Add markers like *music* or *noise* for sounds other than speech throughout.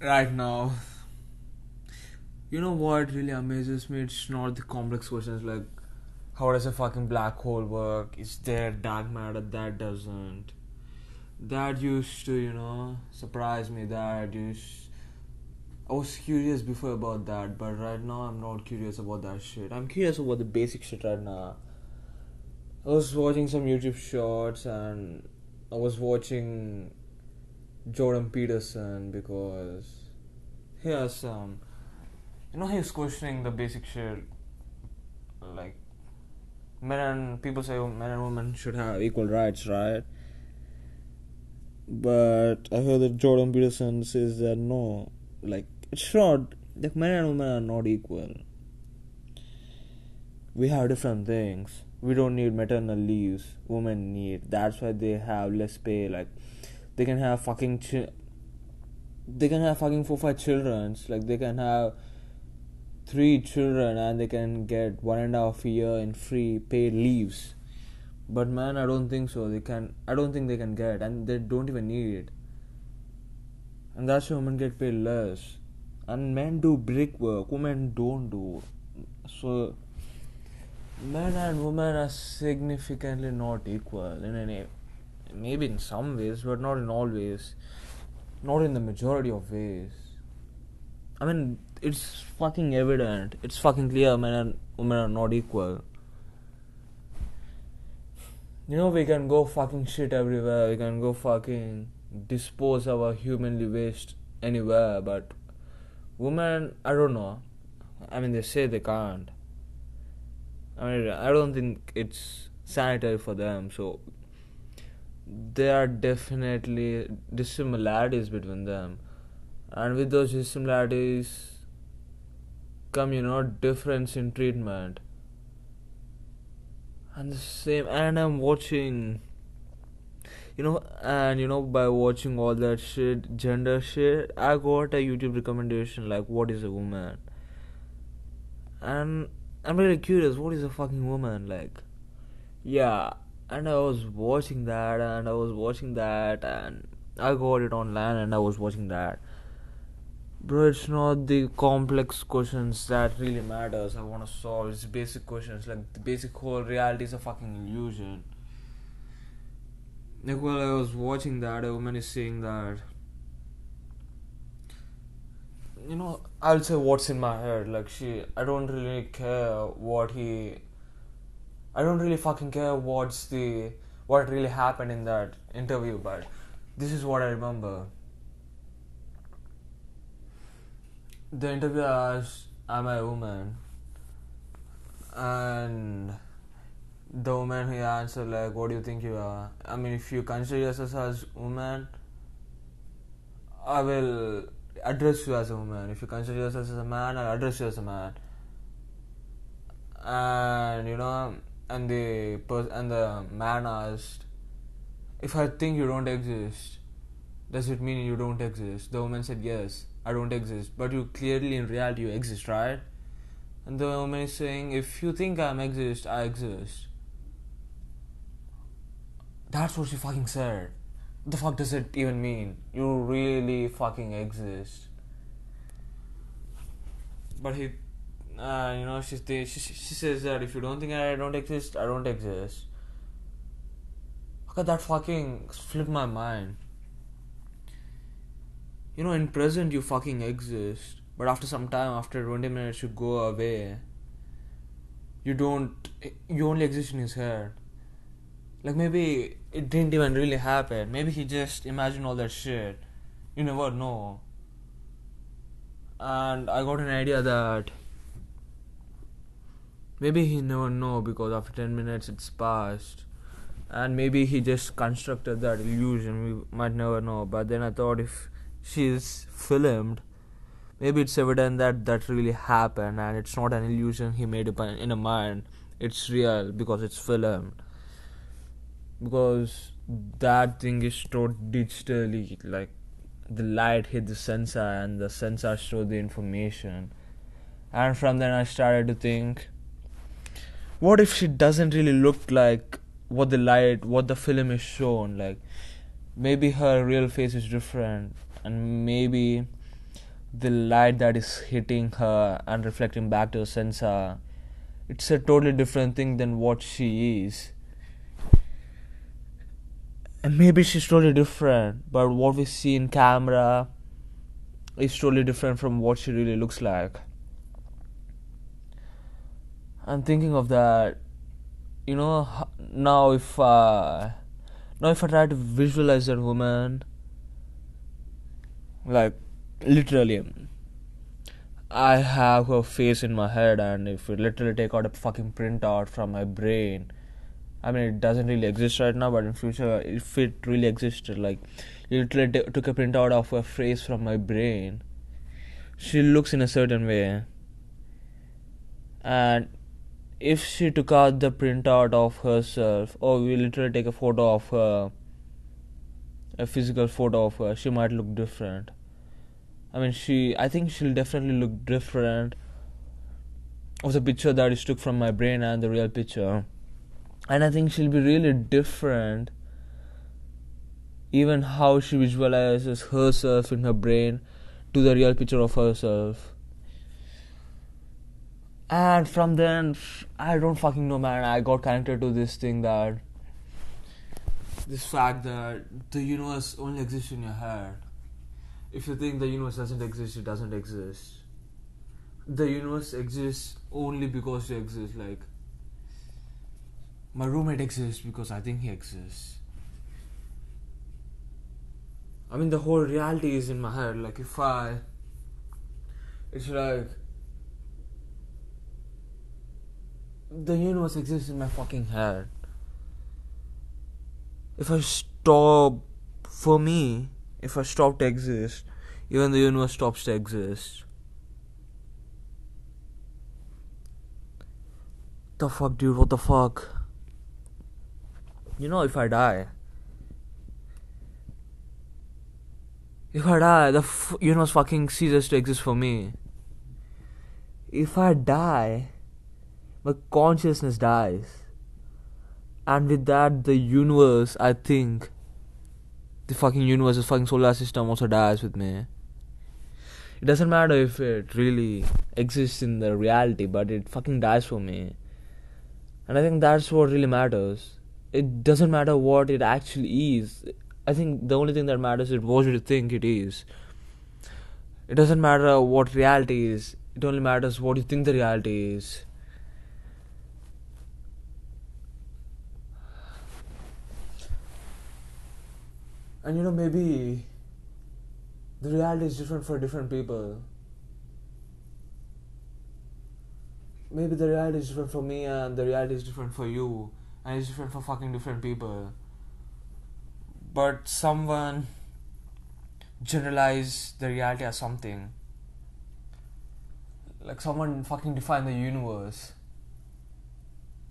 right now. You know what really amazes me? It's not the complex questions like how does a fucking black hole work? Is there dark matter that doesn't? That used to, you know, surprise me. That used. I was curious before about that, but right now I'm not curious about that shit. I'm curious about the basic shit right now. I was watching some YouTube shorts and I was watching Jordan Peterson because he has some. You know, he's questioning the basic shit. Like, men and people say men and women should have equal rights, right? But I heard that Jordan Peterson says that no, like, it's not, like, men and women are not equal. We have different things. We don't need maternal leaves, women need. That's why they have less pay. Like, they can have fucking chi- they can have fucking four five children. Like they can have three children and they can get one and a half year in free paid leaves. But man i don't think so. They can i don't think they can get and they don't even need it. And that's why women get paid less. And men do brick work. Women don't do. So men and women are significantly not equal in any maybe in some ways, but not in all ways. Not in the majority of ways. I mean, it's fucking evident. It's fucking clear men and women are not equal. You know, we can go fucking shit everywhere. We can go fucking dispose our humanly waste anywhere, but women, I don't know. I mean, they say they can't. I mean, I don't think it's sanitary for them, so there are definitely dissimilarities between them. And with those dissimilarities come you know difference in treatment. And the same and i'm watching you know and you know by watching all that shit gender shit i got a youtube recommendation like what is a woman? And i'm really curious what is a fucking woman like? Yeah and I was watching that and I was watching that and I got it online and I was watching that. Bro, it's not the complex questions that really matters. I want to solve. It's basic questions like the basic whole reality is a fucking illusion. Like while I was watching that, a woman is saying that. You know, I'll say what's in my head. Like she, I don't really care what he I don't really fucking care what's the what really happened in that interview, but this is what I remember. The interviewer asked, "Am I a woman?" And the woman he answered like, "What do you think you are?" I mean, if you consider yourself as a woman, I will address you as a woman. If you consider yourself as a man, I'll address you as a man. And you know and the and the man asked, "If I think you don't exist, does it mean you don't exist?" The woman said, "Yes, I don't exist, but you clearly in reality you exist, right?" And the woman is saying, "If you think I'm exist, I exist." That's what she fucking said. The fuck does it even mean? You really fucking exist. But he uh, you know, she, she she says that if you don't think I don't exist, I don't exist. How that fucking flipped my mind? You know, in present you fucking exist, but after some time, after 20 minutes, you go away. You don't, you only exist in his head. Like maybe it didn't even really happen. Maybe he just imagined all that shit. You never know. And I got an idea that Maybe he never know because after 10 minutes it's passed. And maybe he just constructed that illusion. We might never know. But then I thought if she's filmed, maybe it's evident that that really happened and it's not an illusion he made up in a mind. It's real because it's filmed. Because that thing is stored digitally. Like the light hit the sensor and the sensor showed the information. And from then I started to think what if she doesn't really look like what the light what the film is shown? Like maybe her real face is different and maybe the light that is hitting her and reflecting back to the sensor it's a totally different thing than what she is. And maybe she's totally different but what we see in camera is totally different from what she really looks like i'm thinking of that you know now if uh, now if i try to visualize that woman like literally i have her face in my head and if we literally take out a fucking printout from my brain i mean it doesn't really exist right now but in future if it really existed like you literally t- took a printout of her face from my brain she looks in a certain way and if she took out the printout of herself or we literally take a photo of her a physical photo of her, she might look different. I mean, she. I think she'll definitely look different of the picture that is took from my brain and the real picture, and I think she'll be really different. Even how she visualizes herself in her brain to the real picture of herself. And from then, I don't fucking know, man. I got connected to this thing that this fact that the universe only exists in your head. If you think the universe doesn't exist, it doesn't exist. The universe exists only because you exist. Like, my roommate exists because I think he exists. I mean, the whole reality is in my head. Like, if I. It's like. The universe exists in my fucking head if I stop, for me, if I stop to exist, even the universe stops to exist. The fuck, dude? What the fuck? You know, if I die, if I die, the f- universe fucking ceases to exist for me. If I die, my consciousness dies. And with that the universe i think the fucking universe the fucking solar system also dies with me. It doesn't matter if it really exists in the reality but it fucking dies for me. And i think that's what really matters. It doesn't matter what it actually is. I think the only thing that matters is what you think it is. It doesn't matter what reality is. It only matters what you think the reality is and you know maybe the reality is different for different people. Maybe the reality is different for me and the reality is different for you. And it's different for fucking different people. But someone generalize the reality as something. Like someone fucking defined the universe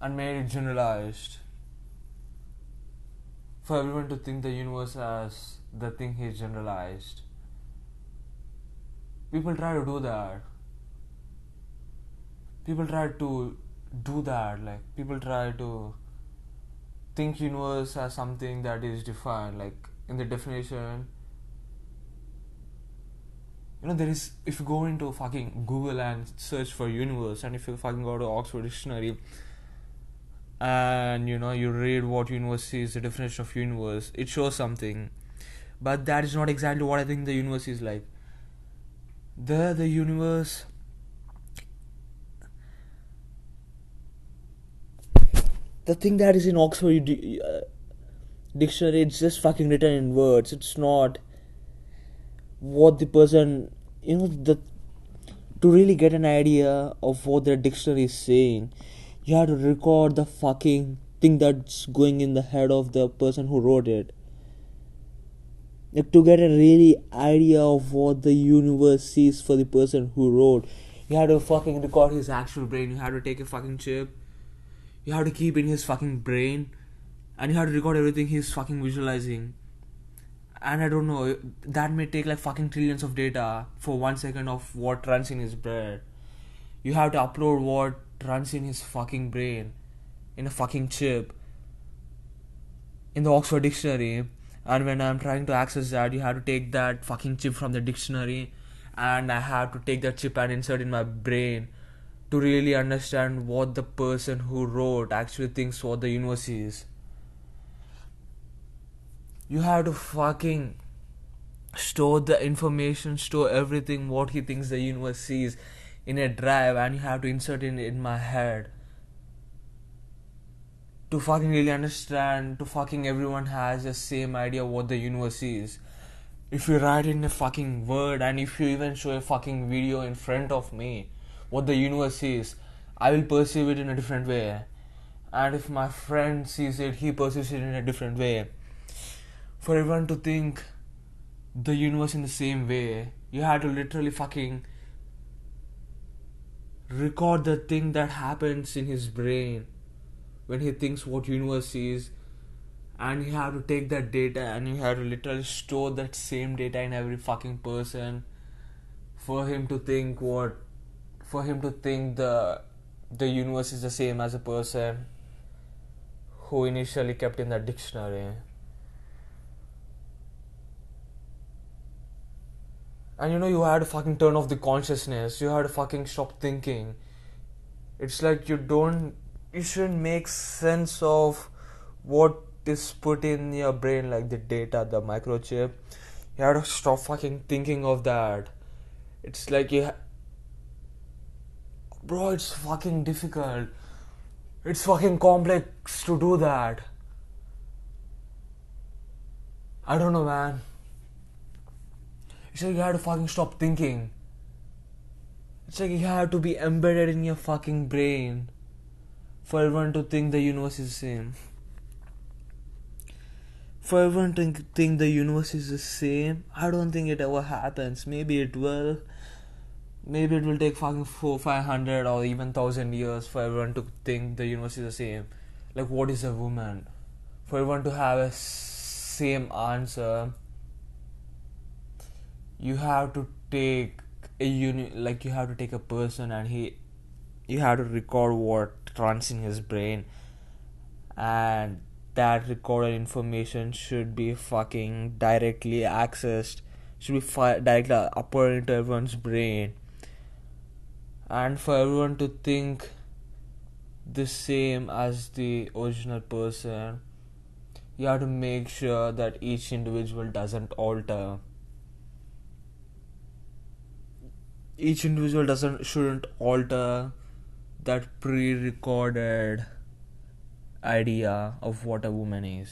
and made it generalized for everyone to think the universe as the thing he generalized. People try to do that. People try to do that. Like people try to think universe as something that is defined. Like in the definition, you know there is if you go into fucking Google and search for universe, and if you fucking go to Oxford Dictionary and you know you read what universe is the definition of universe it shows something. But that is not exactly what i think the universe is like. The the universe the thing that is in oxford uh, dictionary it's just fucking written in words. It's not what the person you know the to really get an idea of what the dictionary is saying you have to record the fucking thing that's going in the head of the person who wrote it. Like to get a really idea of what the universe sees for the person who wrote you have to fucking record his actual brain. You have to take a fucking chip. You have to keep in his fucking brain. And you have to record everything he's fucking visualizing. And i don't know that may take like fucking trillions of data for one second of what runs in his brain you have to upload what runs in his fucking brain in a fucking chip in the Oxford Dictionary. And when I'm trying to access that, you have to take that fucking chip from the dictionary and I have to take that chip and insert in my brain to really understand what the person who wrote actually thinks what the universe is. You have to fucking store the information, store everything what he thinks the universe is in a drive and you have to insert it in my head. To fucking really understand to fucking everyone has the same idea what the universe is. If you write in a fucking word and if you even show a fucking video in front of me what the universe is i will perceive it in a different way. And if my friend sees it he perceives it in a different way. For everyone to think the universe in the same way you have to literally fucking record the thing that happens in his brain when he thinks what universe is and you have to take that data and you have to literally store that same data in every fucking person for him to think what for him to think the the universe is the same as a person who initially kept in that dictionary and you know you had to fucking turn off the consciousness. You had to fucking stop thinking. It's like you don't you shouldn't make sense of what is put in your brain like the data the microchip. You have to stop fucking thinking of that. It's like you ha- bro it's fucking difficult. It's fucking complex to do that. I don't know man it's like you have to fucking stop thinking it's like you have to be embedded in your fucking brain for everyone to think the universe is the same for everyone to think the universe is the same, I don't think it ever happens. Maybe it will. Maybe it will take fucking four, five hundred, or even thousand years for everyone to think the universe is the same. Like, what is a woman? For everyone to have a same answer, you have to take a uni like you have to take a person and he you have to record what runs in his brain and that recorded information should be fucking directly accessed, should be fi- directly uploaded into everyone's brain, and for everyone to think the same as the original person, you have to make sure that each individual doesn't alter. Each individual doesn't shouldn't alter that pre-recorded idea of what a woman is.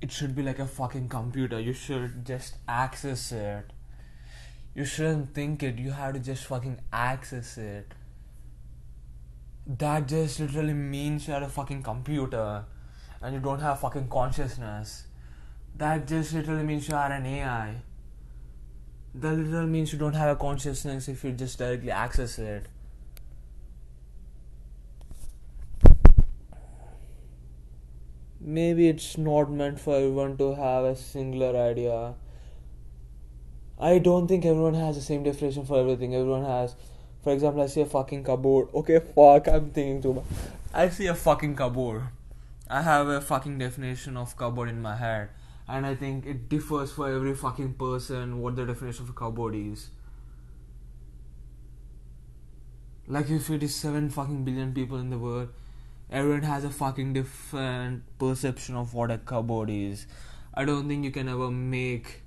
It should be like a fucking computer. You should just access it. You shouldn't think it. You have to just fucking access it. That just literally means you're a fucking computer and you don't have fucking consciousness. That just literally means you are an AI. That literally means you don't have a consciousness if you just directly access it. maybe it's not meant for everyone to have a singular idea. I don't think everyone has the same definition for everything. Everyone has, for example, I see a fucking cupboard. *laughs* Okay, fuck, I'm thinking too much. I see a fucking cupboard. I have a fucking definition of cupboard in my head, and I think it differs for every fucking person what the definition of a cupboard is. Like if it is seven fucking billion people in the world, everyone has a fucking different perception of what a cupboard is. I don't think you can ever make.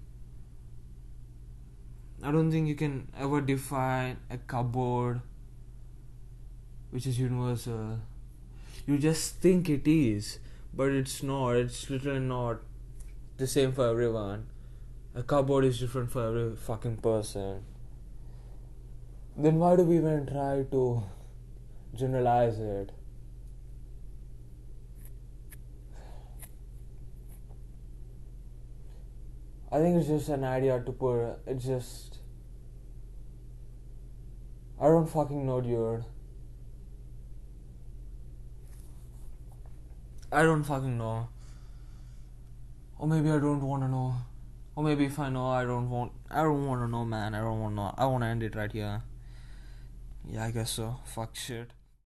I don't think you can ever define a cupboard which is universal. You just think it is, but it's not. It's literally not the same for everyone. A cupboard is different for every fucking person. Then why do we even try to generalize it? I think it's just an idea to put. It's just. I don't fucking know, dude. I don't fucking know. Or maybe I don't want to know. Or maybe if I know, I don't want. I don't want to know, man. I don't want to know. I want to end it right here. Yeah, I guess so. Fuck shit.